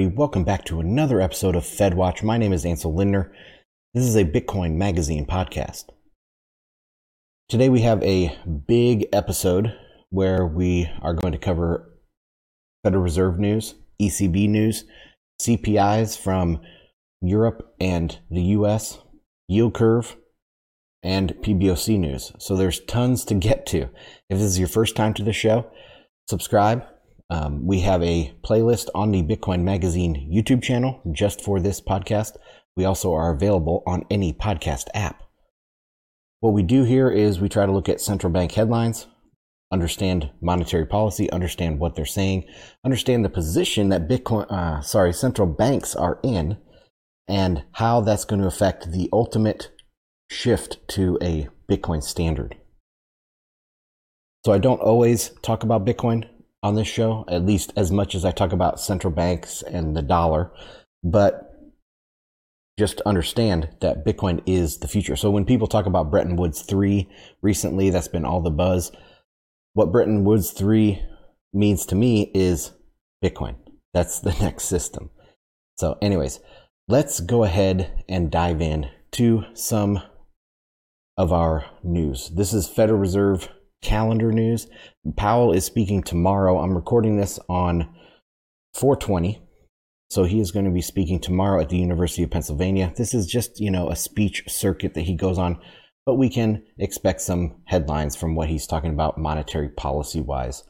Everybody, welcome back to another episode of FedWatch. My name is Ansel Lindner. This is a Bitcoin Magazine podcast. Today we have a big episode where we are going to cover Federal Reserve news, ECB news, CPIs from Europe and the US, yield curve, and PBOC news. So there's tons to get to. If this is your first time to the show, subscribe um, we have a playlist on the Bitcoin Magazine YouTube channel just for this podcast. We also are available on any podcast app. What we do here is we try to look at central bank headlines, understand monetary policy, understand what they're saying, understand the position that Bitcoin, uh, sorry, central banks are in, and how that's going to affect the ultimate shift to a Bitcoin standard. So I don't always talk about Bitcoin on this show, at least as much as I talk about central banks and the dollar. But just understand that Bitcoin is the future. So when people talk about Bretton Woods 3 recently, that's been all the buzz. What Bretton Woods 3 means to me is Bitcoin. That's the next system. So, anyways, let's go ahead and dive in to some of our news. This is Federal Reserve calendar news. Powell is speaking tomorrow. I'm recording this on 420. So he is going to be speaking tomorrow at the University of Pennsylvania. This is just, you know, a speech circuit that he goes on, but we can expect some headlines from what he's talking about monetary policy wise.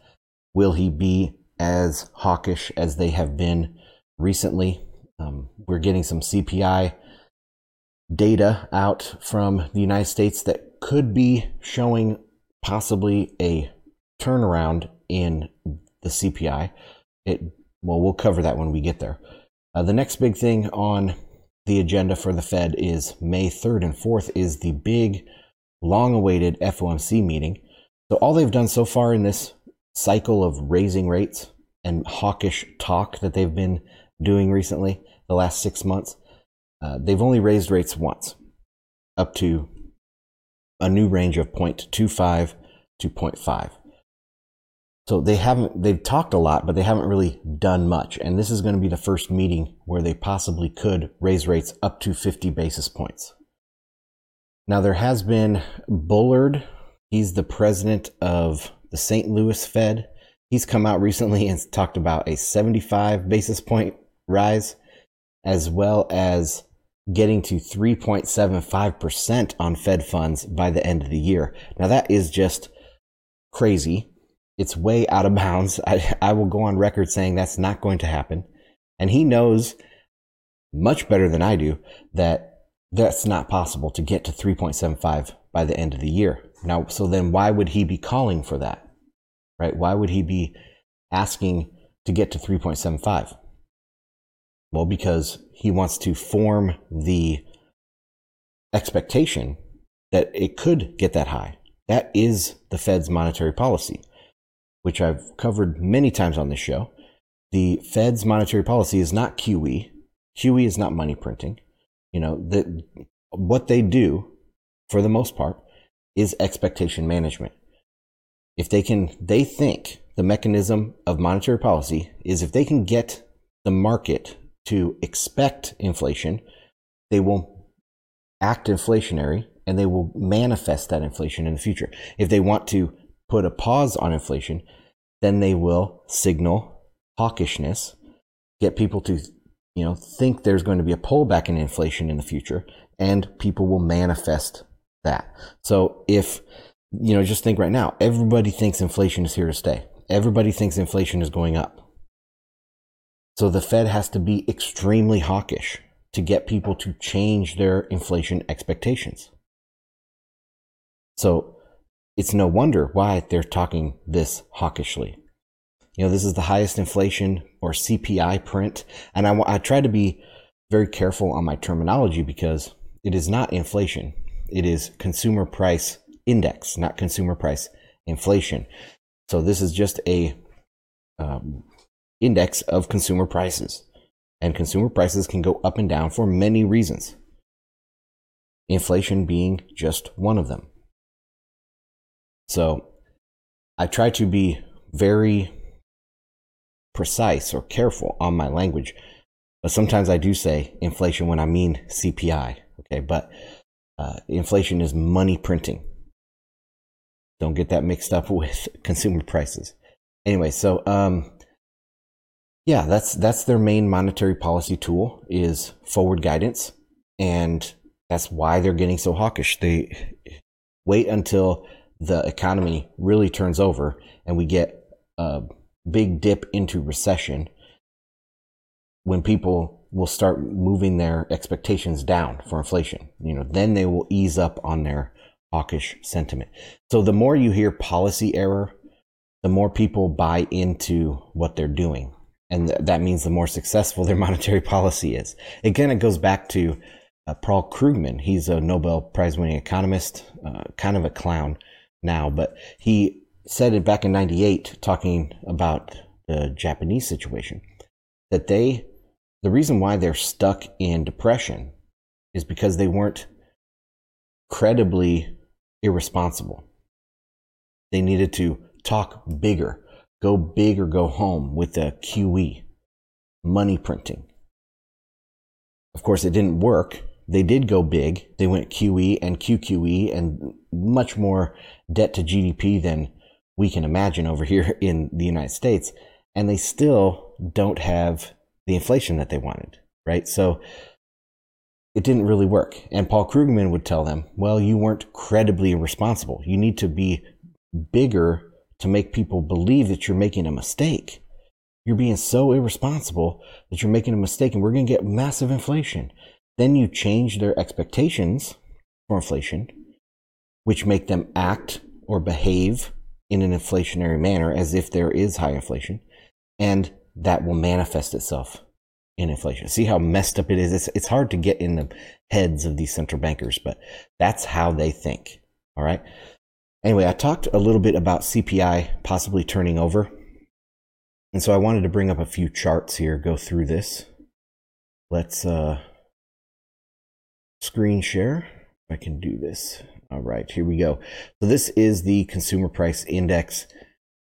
Will he be as hawkish as they have been recently? Um, we're getting some CPI data out from the United States that could be showing possibly a turnaround in the CPI. It well, we'll cover that when we get there. Uh, the next big thing on the agenda for the Fed is May 3rd and 4th is the big, long-awaited FOMC meeting. So all they've done so far in this cycle of raising rates and hawkish talk that they've been doing recently, the last six months, uh, they've only raised rates once, up to a new range of 0.25 to 0.5. So they haven't, they've talked a lot, but they haven't really done much. And this is going to be the first meeting where they possibly could raise rates up to 50 basis points. Now there has been Bullard. He's the president of the St. Louis Fed. He's come out recently and talked about a 75 basis point rise as well as getting to 3.75% on Fed funds by the end of the year. Now that is just crazy. It's way out of bounds. I, I will go on record saying that's not going to happen. And he knows much better than I do that that's not possible to get to 3.75 by the end of the year. Now, so then why would he be calling for that? Right? Why would he be asking to get to 3.75? Well, because he wants to form the expectation that it could get that high. That is the Fed's monetary policy, which I've covered many times on this show. The Fed's monetary policy is not QE. QE is not money printing. You know, that what they do for the most part is expectation management. If they can, they think the mechanism of monetary policy is if they can get the market to expect inflation, they will act inflationary and they will manifest that inflation in the future. If they want to put a pause on inflation, then they will signal hawkishness, get people to you know think there's going to be a pullback in inflation in the future, and people will manifest that. So if you know, just think right now, everybody thinks inflation is here to stay. Everybody thinks inflation is going up. So the Fed has to be extremely hawkish to get people to change their inflation expectations. So it's no wonder why they're talking this hawkishly. You know, this is the highest inflation or CPI print. And I, I try to be very careful on my terminology because it is not inflation. It is consumer price index, not consumer price inflation. So this is just a um, index of consumer prices. And consumer prices can go up and down for many reasons. Inflation being just one of them. So I try to be very precise or careful on my language. But sometimes I do say inflation when I mean CPI. Okay, but uh, inflation is money printing. Don't get that mixed up with consumer prices. Anyway, so um, yeah, that's that's their main monetary policy tool is forward guidance, and that's why they're getting so hawkish. They wait until the economy really turns over and we get a big dip into recession when people will start moving their expectations down for inflation. You know, then they will ease up on their hawkish sentiment. So the more you hear policy error, the more people buy into what they're doing. And th- that means the more successful their monetary policy is. Again, it goes back to uh, Paul Krugman. He's a Nobel Prize winning economist, uh, kind of a clown now, but he said it back in 98 talking about the Japanese situation that they the reason why they're stuck in depression is because they weren't credibly irresponsible. They needed to talk bigger, go big or go home with the QE, money printing. Of course, it didn't work. They did go big. They went QE and QQE and much more debt to GDP than we can imagine over here in the United States. And they still don't have the inflation that they wanted, right? So it didn't really work. And Paul Krugman would tell them, well, you weren't credibly responsible. You need to be bigger to make people believe that you're making a mistake. You're being so irresponsible that you're making a mistake and we're going to get massive inflation. Then you change their expectations for inflation, which make them act or behave in an inflationary manner as if there is high inflation. And that will manifest itself in inflation. See how messed up it is? It's, it's hard to get in the heads of these central bankers, but that's how they think. All right. Anyway, I talked a little bit about CPI possibly turning over. And so I wanted to bring up a few charts here, go through this. Let's uh, screen share. I can do this. All right, here we go. So this is the consumer price index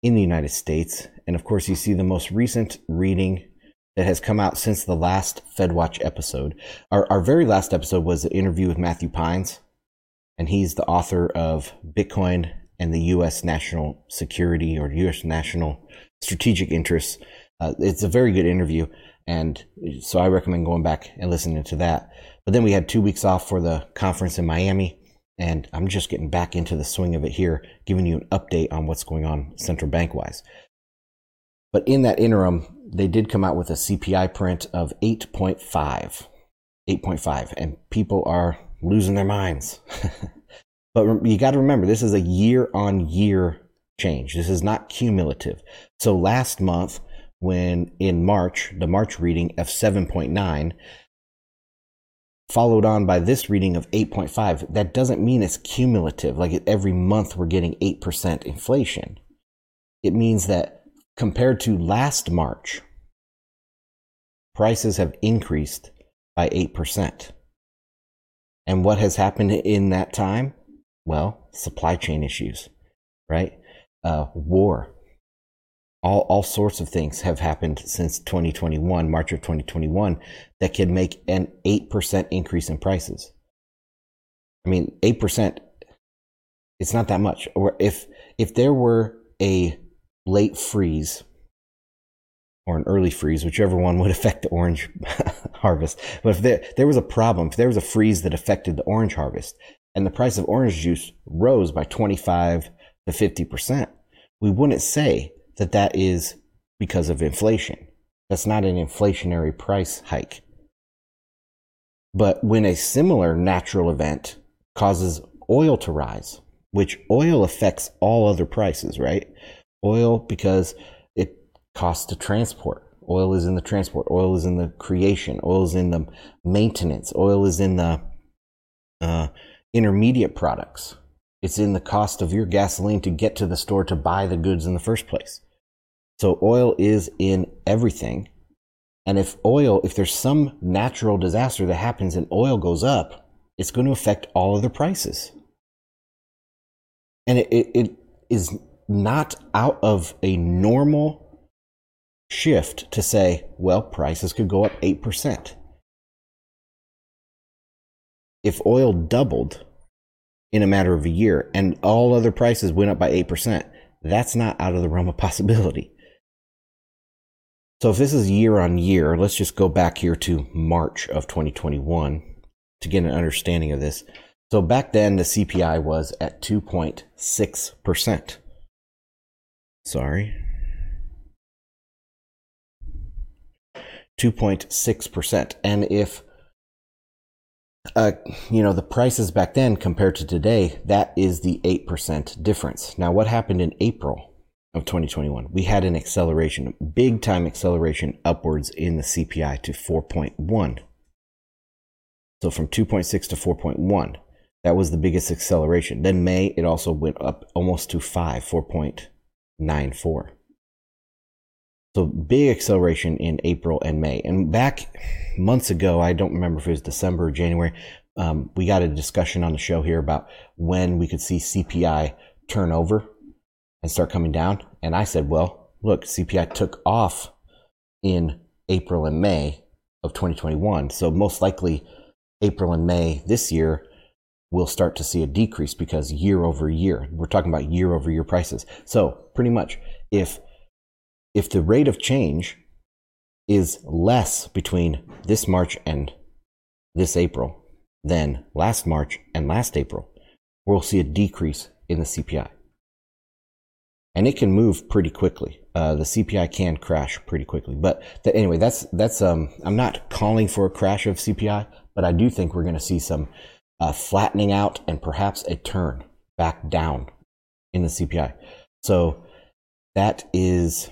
in the United States. And of course, you see the most recent reading that has come out since the last FedWatch episode. Our, our very last episode was an interview with Matthew Pines, and he's the author of Bitcoin and the U.S. national security or U.S. national strategic interests. Uh, it's a very good interview, and so I recommend going back and listening to that. But then we had two weeks off for the conference in Miami, and I'm just getting back into the swing of it here, giving you an update on what's going on central bank wise. But in that interim, they did come out with a CPI print of 8.5. 8.5. And people are losing their minds. but you got to remember, this is a year on year change. This is not cumulative. So last month, when in March, the March reading of 7.9, followed on by this reading of 8.5, that doesn't mean it's cumulative. Like every month we're getting 8% inflation. It means that Compared to last March, prices have increased by 8%. And what has happened in that time? Well, supply chain issues, right? Uh, war. All, all sorts of things have happened since 2021, March of 2021, that could make an 8% increase in prices. I mean, 8%, it's not that much. Or if, if there were a late freeze or an early freeze, whichever one would affect the orange harvest. But if there, there was a problem, if there was a freeze that affected the orange harvest and the price of orange juice rose by 25 to 50%, we wouldn't say that that is because of inflation. That's not an inflationary price hike. But when a similar natural event causes oil to rise, which oil affects all other prices, right? Oil because it costs to transport. Oil is in the transport. Oil is in the creation. Oil is in the maintenance. Oil is in the uh, intermediate products. It's in the cost of your gasoline to get to the store to buy the goods in the first place. So oil is in everything. And if oil, if there's some natural disaster that happens and oil goes up, it's going to affect all other prices. And it, it, it is not out of a normal shift to say, well, prices could go up 8%. If oil doubled in a matter of a year and all other prices went up by 8%, that's not out of the realm of possibility. So if this is year on year, let's just go back here to March of 2021 to get an understanding of this. So back then, the CPI was at 2.6%. Sorry. 2.6%. And if, uh, you know, the prices back then compared to today, that is the 8% difference. Now, what happened in April of 2021? We had an acceleration, big time acceleration upwards in the CPI to 4.1. So from 2.6 to 4.1. That was the biggest acceleration. Then May, it also went up almost to 5, 4.94. So big acceleration in April and May. And back months ago, I don't remember if it was December or January, um, we got a discussion on the show here about when we could see CPI turn over and start coming down. And I said, well, look, CPI took off in April and May of 2021. So most likely April and May this year, we'll start to see a decrease because year over year, we're talking about year over year prices. So pretty much if if the rate of change is less between this March and this April than last March and last April, we'll see a decrease in the CPI. And it can move pretty quickly. Uh, the CPI can crash pretty quickly. But th- anyway, that's that's um, I'm not calling for a crash of CPI, but I do think we're going to see some uh, flattening out and perhaps a turn back down in the CPI. So that is,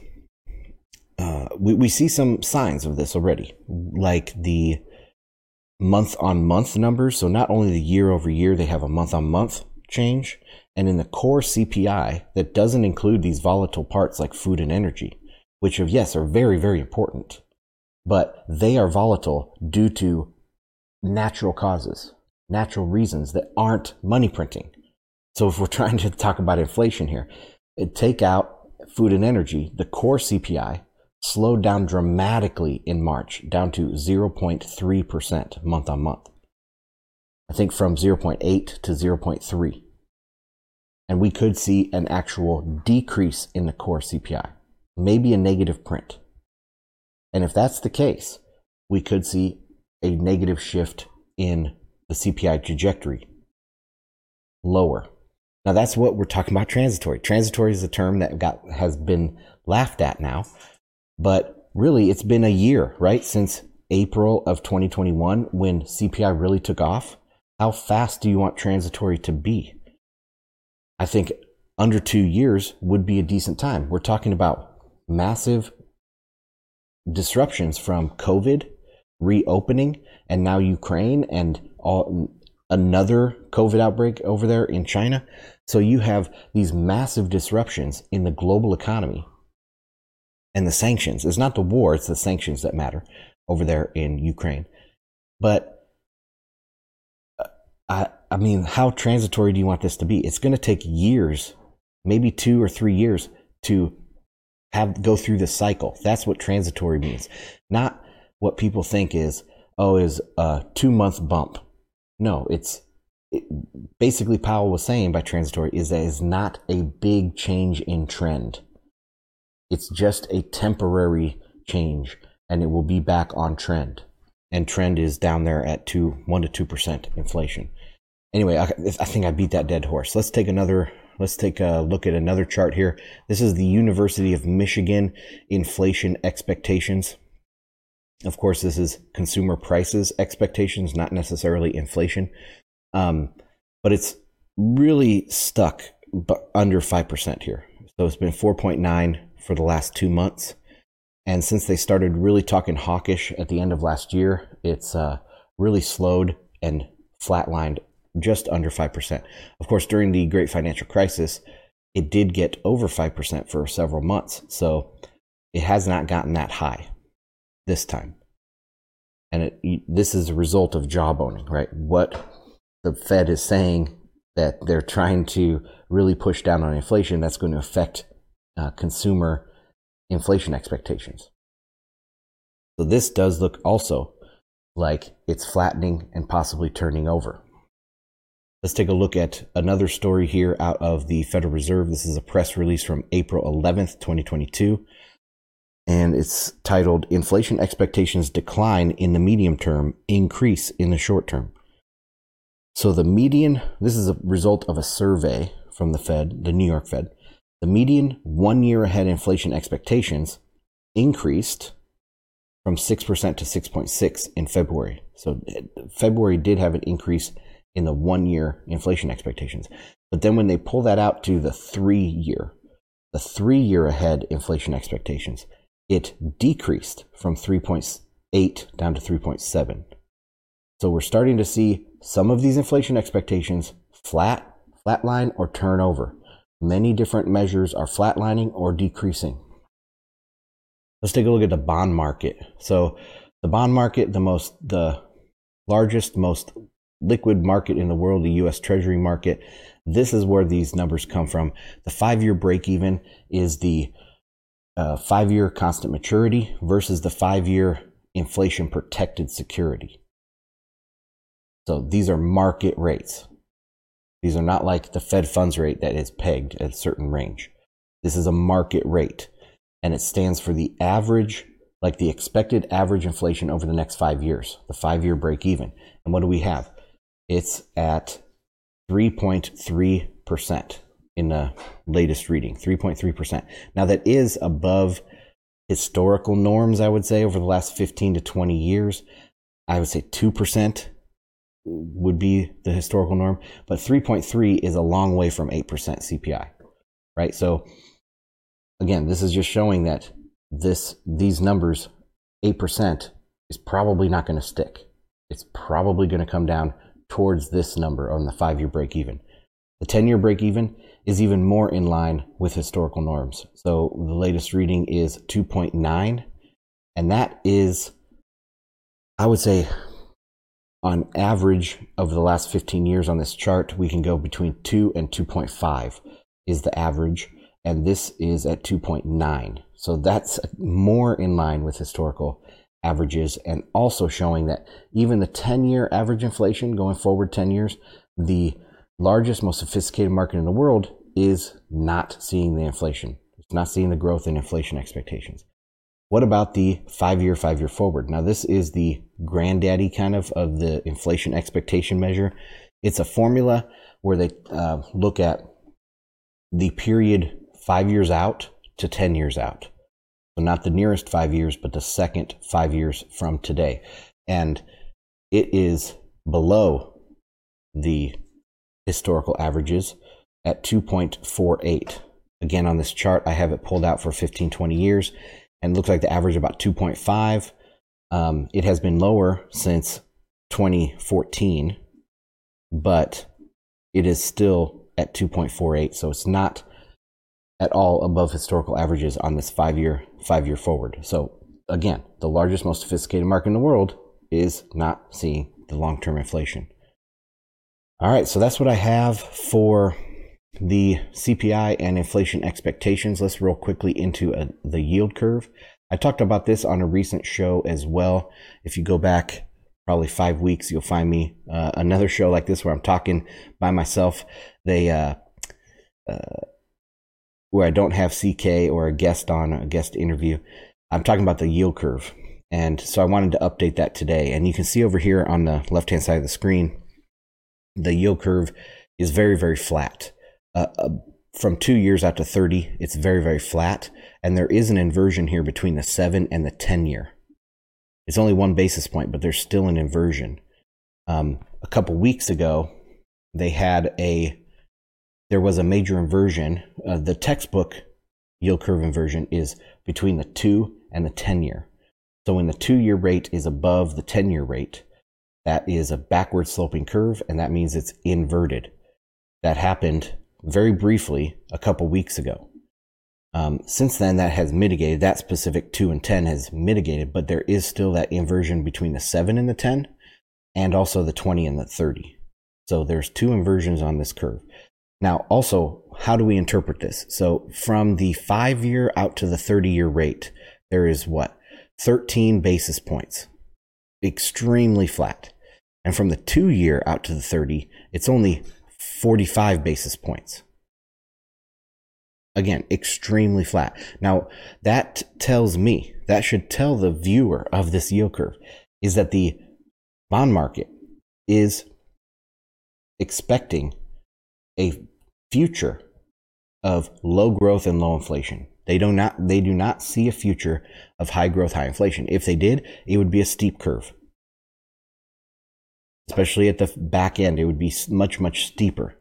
uh, we, we see some signs of this already, like the month on month numbers. So not only the year over year, they have a month on month change. And in the core CPI, that doesn't include these volatile parts like food and energy, which, of yes, are very, very important, but they are volatile due to natural causes natural reasons that aren't money printing. So if we're trying to talk about inflation here, take out food and energy, the core CPI slowed down dramatically in March, down to 0.3% month on month. I think from 0.8 to 0.3. And we could see an actual decrease in the core CPI, maybe a negative print. And if that's the case, we could see a negative shift in the CPI trajectory lower. Now that's what we're talking about transitory. Transitory is a term that got has been laughed at now, but really it's been a year, right? Since April of 2021 when CPI really took off. How fast do you want transitory to be? I think under 2 years would be a decent time. We're talking about massive disruptions from COVID, reopening, and now Ukraine and all, another COVID outbreak over there in China. So you have these massive disruptions in the global economy and the sanctions. It's not the war, it's the sanctions that matter over there in Ukraine. But uh, I, I mean, how transitory do you want this to be? It's going to take years, maybe two or three years to have go through this cycle. That's what transitory means. Not what people think is, oh, is a two month bump no, it's it, basically Powell was saying by transitory is that it's not a big change in trend. It's just a temporary change and it will be back on trend. And trend is down there at two, one to two percent inflation. Anyway, I, I think I beat that dead horse. Let's take another let's take a look at another chart here. This is the University of Michigan inflation expectations. Of course, this is consumer prices expectations, not necessarily inflation. Um, but it's really stuck under 5% here. So it's been 4.9 for the last two months. And since they started really talking hawkish at the end of last year, it's uh, really slowed and flatlined just under 5%. Of course, during the great financial crisis, it did get over 5% for several months. So it has not gotten that high this time. And it, this is a result of jawboning, right? What the Fed is saying that they're trying to really push down on inflation that's going to affect uh, consumer inflation expectations. So this does look also like it's flattening and possibly turning over. Let's take a look at another story here out of the Federal Reserve. This is a press release from April 11th, 2022. And it's titled Inflation Expectations Decline in the Medium Term, Increase in the Short Term. So the median, this is a result of a survey from the Fed, the New York Fed. The median one year ahead inflation expectations increased from 6% to 6.6 in February. So February did have an increase in the one year inflation expectations. But then when they pull that out to the three year, the three year ahead inflation expectations, it decreased from 3.8 down to 3.7. So we're starting to see some of these inflation expectations flat, flatline, or turn over. Many different measures are flatlining or decreasing. Let's take a look at the bond market. So the bond market, the most, the largest, most liquid market in the world, the U.S. Treasury market. This is where these numbers come from. The five-year break-even is the uh, five-year constant maturity versus the five-year inflation protected security. So these are market rates. These are not like the Fed funds rate that is pegged at a certain range. This is a market rate and it stands for the average, like the expected average inflation over the next five years, the five year break even. And what do we have? It's at 3.3% in the latest reading, 3.3%. Now that is above historical norms, I would say, over the last 15 to 20 years. I would say 2% would be the historical norm, but 3.3 is a long way from 8% CPI, right? So again, this is just showing that this these numbers, 8% is probably not going to stick. It's probably going to come down towards this number on the 5-year break even. The 10-year break even is even more in line with historical norms. So the latest reading is 2.9 and that is I would say on average over the last 15 years on this chart, we can go between 2 and 2.5 is the average, and this is at 2.9. So that's more in line with historical averages and also showing that even the 10 year average inflation going forward 10 years, the largest, most sophisticated market in the world is not seeing the inflation. It's not seeing the growth in inflation expectations. What about the five year, five year forward? Now, this is the granddaddy kind of of the inflation expectation measure. It's a formula where they uh, look at the period five years out to 10 years out. So, not the nearest five years, but the second five years from today. And it is below the historical averages at 2.48. Again, on this chart, I have it pulled out for 15, 20 years and looks like the average about 2.5. Um, it has been lower since 2014, but it is still at 2.48. So it's not at all above historical averages on this five year five year forward. So again, the largest, most sophisticated market in the world is not seeing the long term inflation. All right, so that's what I have for the CPI and inflation expectations. Let's real quickly into a, the yield curve. I talked about this on a recent show as well. If you go back probably five weeks, you'll find me uh, another show like this where I'm talking by myself. They uh, uh, where I don't have CK or a guest on a guest interview. I'm talking about the yield curve. And so I wanted to update that today. And you can see over here on the left hand side of the screen, the yield curve is very, very flat uh, uh, from two years out to 30, it's very, very flat. And there is an inversion here between the seven and the 10 year. It's only one basis point, but there's still an inversion. Um, a couple weeks ago, they had a, there was a major inversion. Uh, the textbook yield curve inversion is between the two and the 10 year. So when the two year rate is above the 10 year rate, that is a backward sloping curve, and that means it's inverted. That happened very briefly a couple weeks ago. Um, since then, that has mitigated. That specific 2 and 10 has mitigated, but there is still that inversion between the 7 and the 10 and also the 20 and the 30. So there's two inversions on this curve. Now, also, how do we interpret this? So, from the five year out to the 30 year rate, there is what? 13 basis points. Extremely flat. And from the two year out to the 30, it's only 45 basis points. Again, extremely flat. Now, that tells me, that should tell the viewer of this yield curve, is that the bond market is expecting a future of low growth and low inflation. They do not they do not see a future of high growth, high inflation. If they did, it would be a steep curve. Especially at the back end, it would be much much steeper.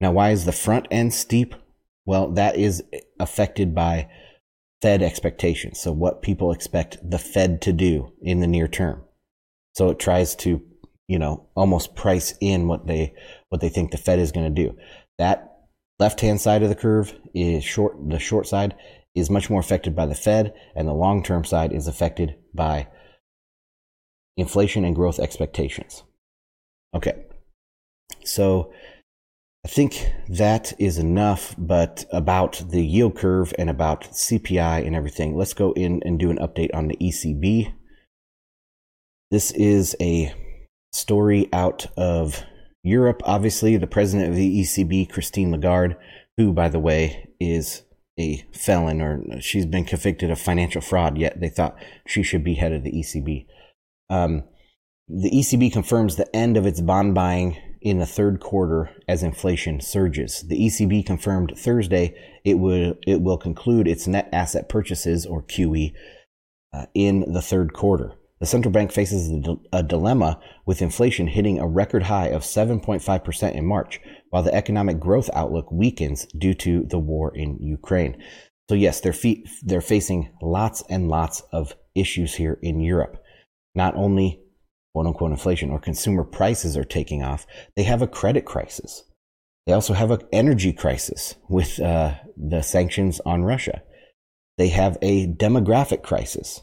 Now, why is the front end steep? Well, that is affected by Fed expectations. So what people expect the Fed to do in the near term. So it tries to you know, almost price in what they what they think the Fed is going to do. That left hand side of the curve is short. The short side is much more affected by the Fed, and the long term side is affected by inflation and growth expectations. Okay, so I think that is enough, but about the yield curve and about CPI and everything, let's go in and do an update on the ECB. This is a story out of Europe. Obviously, the president of the ECB, Christine Lagarde, who, by the way, is a felon or she's been convicted of financial fraud, yet they thought she should be head of the ECB. Um, the ECB confirms the end of its bond buying in the third quarter as inflation surges. The ECB confirmed Thursday it will it will conclude its net asset purchases or QE uh, in the third quarter. The central bank faces a dilemma with inflation hitting a record high of 7.5% in March, while the economic growth outlook weakens due to the war in Ukraine. So yes, they're, fe- they're facing lots and lots of issues here in Europe. Not only quote unquote inflation or consumer prices are taking off, they have a credit crisis. They also have an energy crisis with uh, the sanctions on Russia. They have a demographic crisis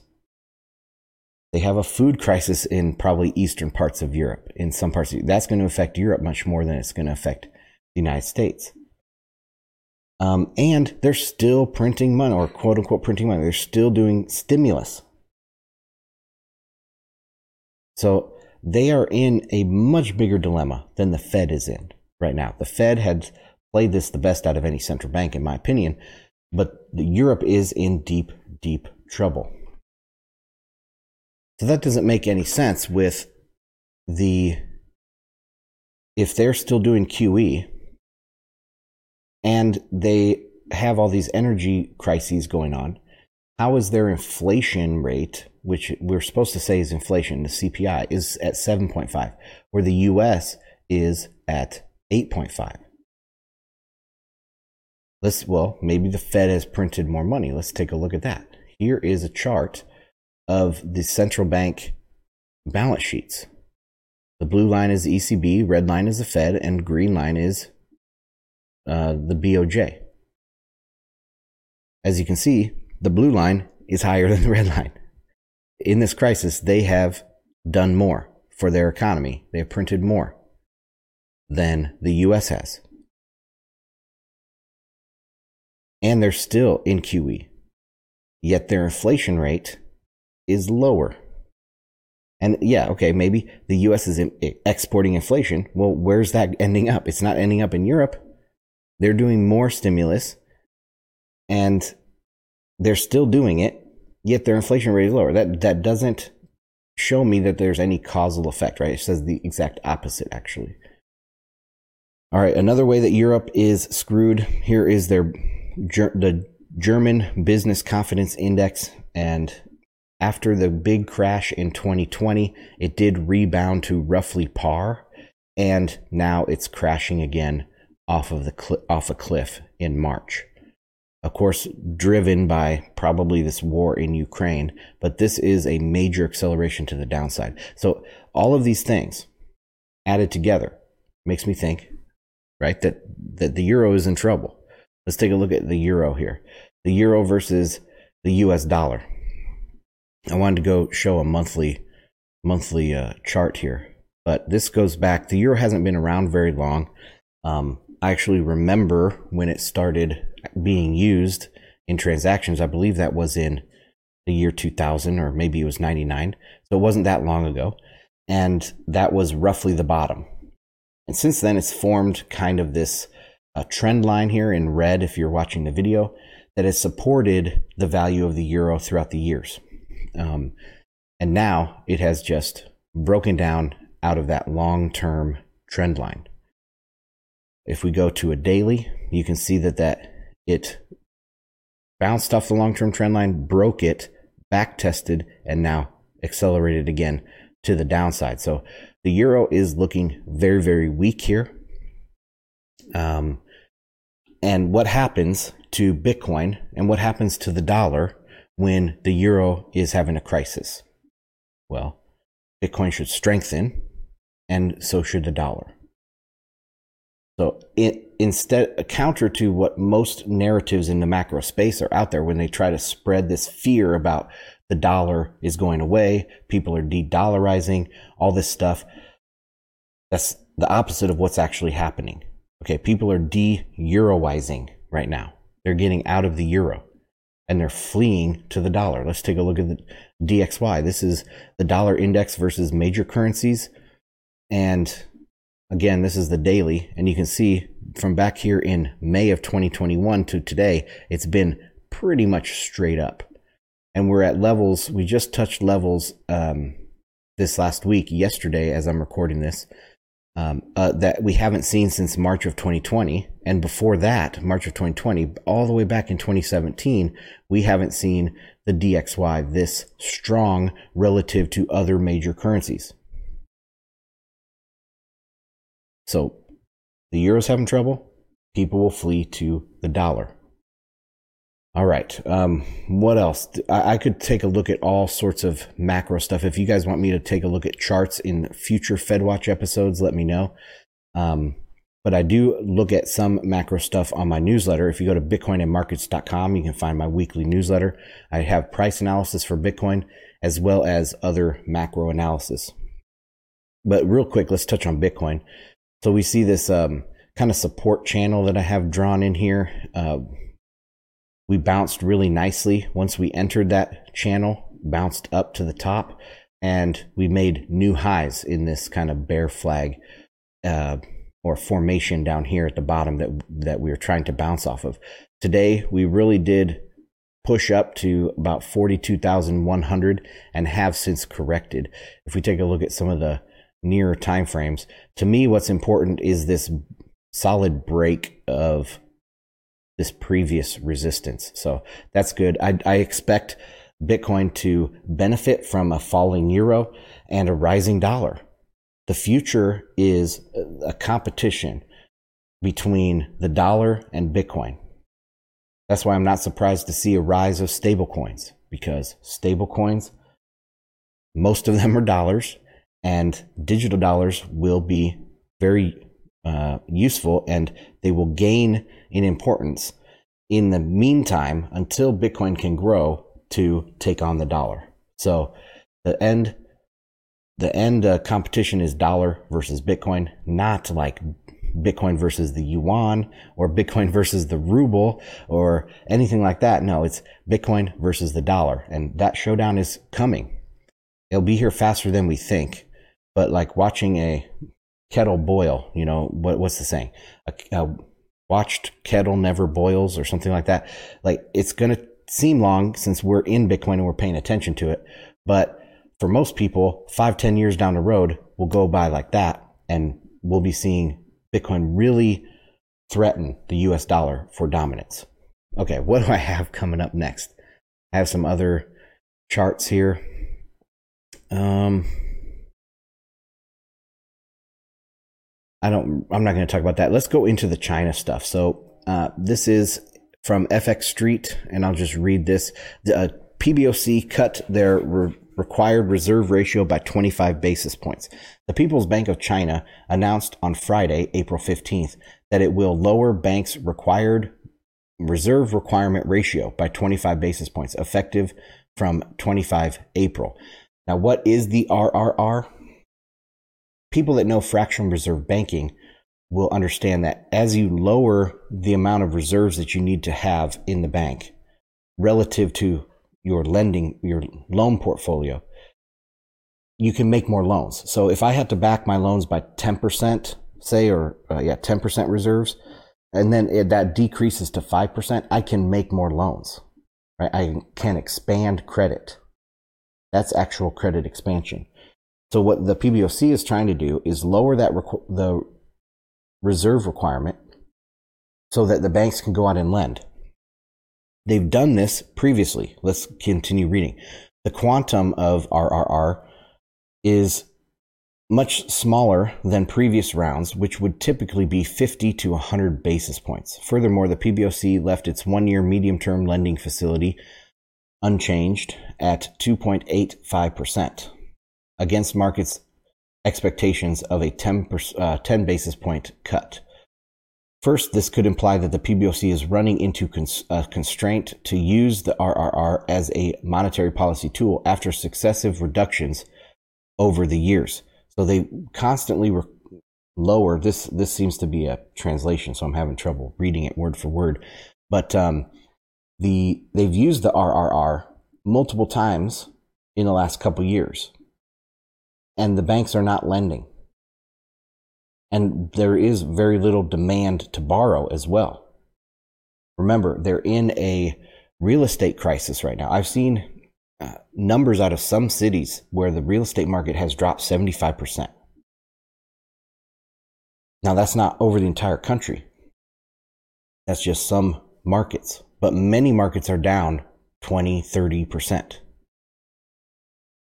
they have a food crisis in probably eastern parts of Europe. In some parts, of, that's going to affect Europe much more than it's going to affect the United States. Um, and they're still printing money, or quote unquote printing money. They're still doing stimulus. So they are in a much bigger dilemma than the Fed is in right now. The Fed had played this the best out of any central bank, in my opinion, but Europe is in deep, deep trouble. So that doesn't make any sense with the if they're still doing QE and they have all these energy crises going on, how is their inflation rate, which we're supposed to say is inflation, the CPI, is at 7.5, where the US is at 8.5? Let's, well, maybe the Fed has printed more money. Let's take a look at that. Here is a chart of the central bank balance sheets. The blue line is the ECB, red line is the Fed, and green line is uh, the BOJ. As you can see, the blue line is higher than the red line. In this crisis, they have done more for their economy. They have printed more than the US has. And they're still in QE. Yet their inflation rate is lower. And yeah, okay, maybe the US is exporting inflation. Well, where's that ending up? It's not ending up in Europe. They're doing more stimulus and they're still doing it, yet their inflation rate is lower. That that doesn't show me that there's any causal effect, right? It says the exact opposite actually. All right, another way that Europe is screwed here is their the German Business Confidence Index and after the big crash in 2020, it did rebound to roughly par, and now it's crashing again off of the cl- off a cliff in March. Of course, driven by probably this war in Ukraine, but this is a major acceleration to the downside. So all of these things added together makes me think, right, that that the euro is in trouble. Let's take a look at the euro here. The euro versus the US dollar. I wanted to go show a monthly monthly uh, chart here but this goes back. The euro hasn't been around very long. Um, I actually remember when it started being used in transactions. I believe that was in the year 2000 or maybe it was 99. So it wasn't that long ago. And that was roughly the bottom. And since then, it's formed kind of this uh, trend line here in red, if you're watching the video, that has supported the value of the euro throughout the years. Um, and now it has just broken down out of that long term trend line. If we go to a daily, you can see that, that it bounced off the long term trend line, broke it, back tested, and now accelerated again to the downside. So the euro is looking very, very weak here. Um, and what happens to Bitcoin and what happens to the dollar when the euro is having a crisis? Well, Bitcoin should strengthen, and so should the dollar. So, it, instead, a counter to what most narratives in the macro space are out there when they try to spread this fear about the dollar is going away, people are de dollarizing, all this stuff. That's the opposite of what's actually happening. Okay, people are de euroizing right now. They're getting out of the euro and they're fleeing to the dollar. Let's take a look at the DXY. This is the dollar index versus major currencies. And again, this is the daily. And you can see from back here in May of 2021 to today, it's been pretty much straight up and we're at levels. We just touched levels um, this last week, yesterday, as I'm recording this, um, uh, that we haven't seen since March of 2020, and before that, March of 2020, all the way back in 2017, we haven't seen the DXY this strong relative to other major currencies. So, the euro's having trouble. People will flee to the dollar. All right. Um, what else? I, I, could take a look at all sorts of macro stuff. If you guys want me to take a look at charts in future FedWatch episodes, let me know. Um, but I do look at some macro stuff on my newsletter. If you go to bitcoinandmarkets.com, you can find my weekly newsletter. I have price analysis for Bitcoin as well as other macro analysis. But real quick, let's touch on Bitcoin. So we see this um, kind of support channel that I have drawn in here. Uh, we bounced really nicely once we entered that channel, bounced up to the top, and we made new highs in this kind of bear flag uh, or formation down here at the bottom that that we were trying to bounce off of. Today, we really did push up to about 42,100 and have since corrected. If we take a look at some of the nearer time frames, to me what's important is this solid break of this previous resistance. So that's good. I, I expect Bitcoin to benefit from a falling euro and a rising dollar. The future is a competition between the dollar and Bitcoin. That's why I'm not surprised to see a rise of stablecoins because stablecoins, most of them are dollars, and digital dollars will be very uh, useful and they will gain in importance in the meantime until Bitcoin can grow to take on the dollar. So the end the end uh, competition is dollar versus Bitcoin, not like Bitcoin versus the yuan or Bitcoin versus the ruble or anything like that. No, it's Bitcoin versus the dollar. And that showdown is coming. It'll be here faster than we think. But like watching a kettle boil. You know what? What's the saying? A, a watched kettle never boils, or something like that. Like it's gonna seem long since we're in Bitcoin and we're paying attention to it, but for most people, five, ten years down the road will go by like that, and we'll be seeing Bitcoin really threaten the U.S. dollar for dominance. Okay, what do I have coming up next? I have some other charts here. Um, I don't. I'm not going to talk about that. Let's go into the China stuff. So uh, this is from FX Street, and I'll just read this. The, uh, PBOC cut their re- required reserve ratio by 25 basis points. The People's Bank of China announced on Friday, April 15th, that it will lower banks' required reserve requirement ratio by 25 basis points, effective from 25 April. Now, what is the RRR? People that know fractional reserve banking will understand that as you lower the amount of reserves that you need to have in the bank relative to your lending, your loan portfolio, you can make more loans. So if I had to back my loans by 10%, say, or uh, yeah, 10% reserves, and then it, that decreases to 5%, I can make more loans, right? I can expand credit. That's actual credit expansion. So what the PBOC is trying to do is lower that requ- the reserve requirement so that the banks can go out and lend. They've done this previously. Let's continue reading. The quantum of RRR is much smaller than previous rounds, which would typically be 50 to 100 basis points. Furthermore, the PBOC left its one year medium term lending facility unchanged at 2.85% against markets expectations of a 10, uh, 10 basis point cut. First, this could imply that the PBOC is running into cons- a constraint to use the RRR as a monetary policy tool after successive reductions over the years. So they constantly re- lower this. This seems to be a translation, so I'm having trouble reading it word for word. But um, the they've used the RRR multiple times in the last couple years and the banks are not lending. And there is very little demand to borrow as well. Remember, they're in a real estate crisis right now. I've seen uh, numbers out of some cities where the real estate market has dropped 75%. Now, that's not over the entire country. That's just some markets, but many markets are down 20, 30%.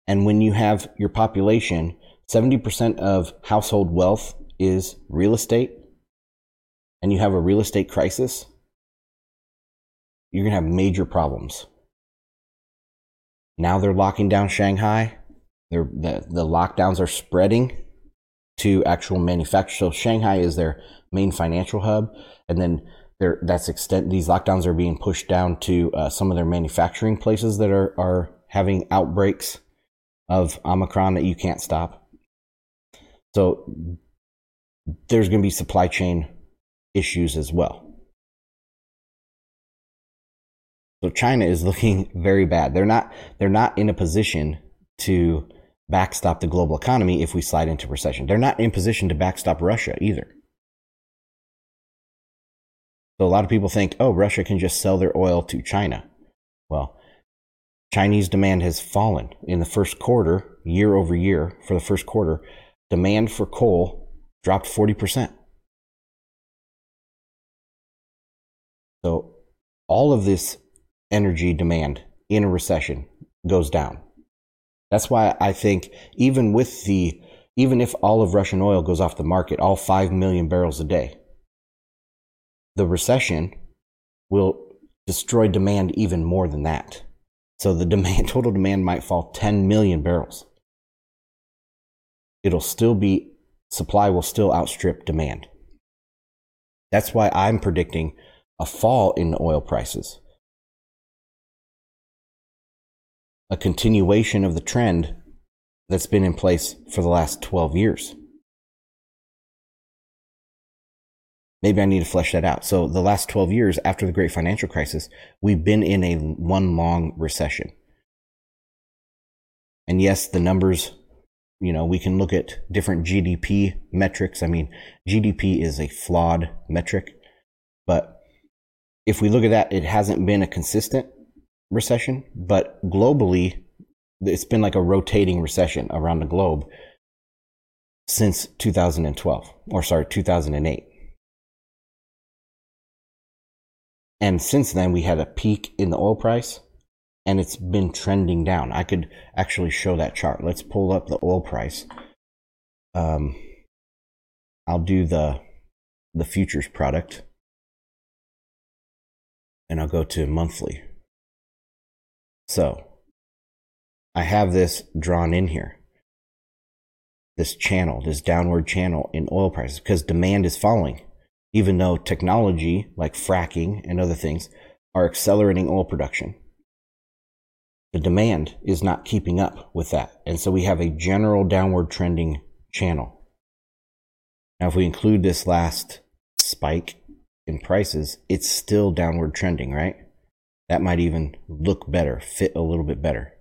And when you have your population, 70% of household wealth is real estate, and you have a real estate crisis, you're going to have major problems. Now they're locking down Shanghai. They're, the, the lockdowns are spreading to actual manufacturers. So Shanghai is their main financial hub, and then that's extent. These lockdowns are being pushed down to uh, some of their manufacturing places that are are having outbreaks of Omicron that you can't stop. So there's going to be supply chain issues as well. So China is looking very bad. They're not they're not in a position to backstop the global economy if we slide into recession. They're not in position to backstop Russia either. So a lot of people think, "Oh, Russia can just sell their oil to China." Well, Chinese demand has fallen in the first quarter, year over year, for the first quarter. Demand for coal dropped 40%. So, all of this energy demand in a recession goes down. That's why I think even with the even if all of Russian oil goes off the market, all 5 million barrels a day, the recession will destroy demand even more than that. So the demand, total demand might fall 10 million barrels. It'll still be, supply will still outstrip demand. That's why I'm predicting a fall in oil prices. A continuation of the trend that's been in place for the last 12 years. Maybe I need to flesh that out. So the last 12 years after the great financial crisis, we've been in a one long recession. And yes, the numbers, you know, we can look at different GDP metrics. I mean, GDP is a flawed metric, but if we look at that, it hasn't been a consistent recession, but globally, it's been like a rotating recession around the globe since 2012 or sorry 2008 And since then, we had a peak in the oil price and it's been trending down. I could actually show that chart. Let's pull up the oil price. Um, I'll do the the futures product and I'll go to monthly. So I have this drawn in here. This channel, this downward channel in oil prices because demand is falling even though technology like fracking and other things are accelerating oil production. The demand is not keeping up with that. And so we have a general downward trending channel. Now, if we include this last spike in prices, it's still downward trending, right? That might even look better, fit a little bit better.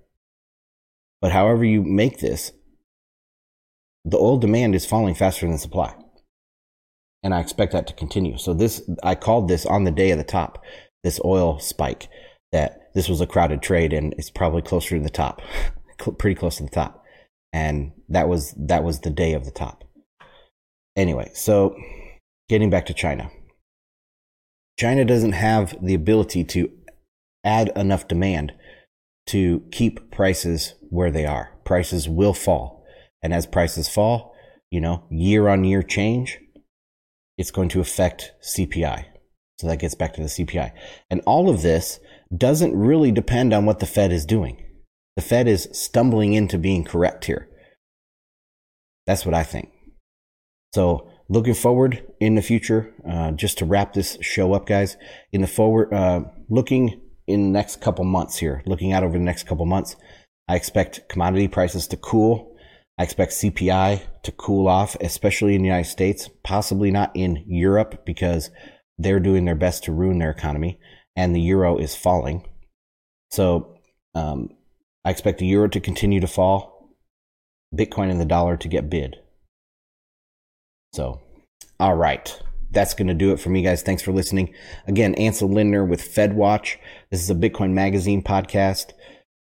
But however you make this, the oil demand is falling faster than supply. And I expect that to continue. So this, I called this on the day of the top, this oil spike, that this was a crowded trade and it's probably closer to the top, pretty close to the top. And that was, that was the day of the top. Anyway, so getting back to China. China doesn't have the ability to add enough demand to keep prices where they are. Prices will fall. And as prices fall, you know, year on year change, it's going to affect CPI. So that gets back to the CPI. And all of this doesn't really depend on what the Fed is doing. The Fed is stumbling into being correct here. That's what I think. So looking forward in the future, uh, just to wrap this show up, guys, in the forward, uh, looking in the next couple months here, looking out over the next couple months, I expect commodity prices to cool. I expect CPI to cool off, especially in the United States, possibly not in Europe because they're doing their best to ruin their economy and the euro is falling. So um, I expect the euro to continue to fall, Bitcoin and the dollar to get bid. So, all right. That's going to do it for me, guys. Thanks for listening. Again, Ansel Lindner with FedWatch. This is a Bitcoin Magazine podcast.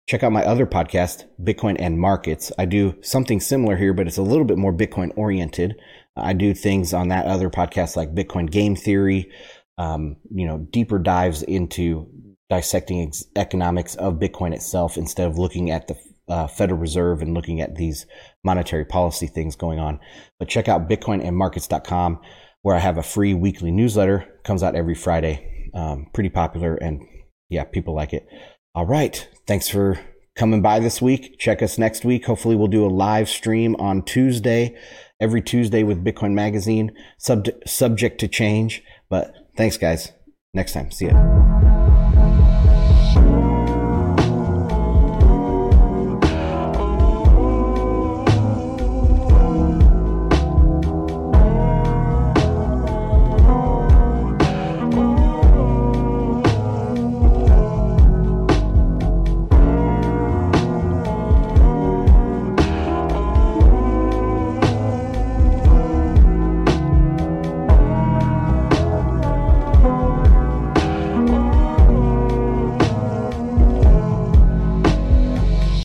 Check out my other podcast, Bitcoin and Markets. I do something similar here, but it's a little bit more Bitcoin oriented. I do things on that other podcast like Bitcoin game theory, um, you know, deeper dives into dissecting ex- economics of Bitcoin itself instead of looking at the uh, Federal Reserve and looking at these monetary policy things going on. But check out bitcoinandmarkets.com where I have a free weekly newsletter. Comes out every Friday. Um, pretty popular and yeah, people like it. All right. Thanks for coming by this week. Check us next week. Hopefully we'll do a live stream on Tuesday, every Tuesday with Bitcoin Magazine, sub- subject to change. But thanks guys. Next time. See ya.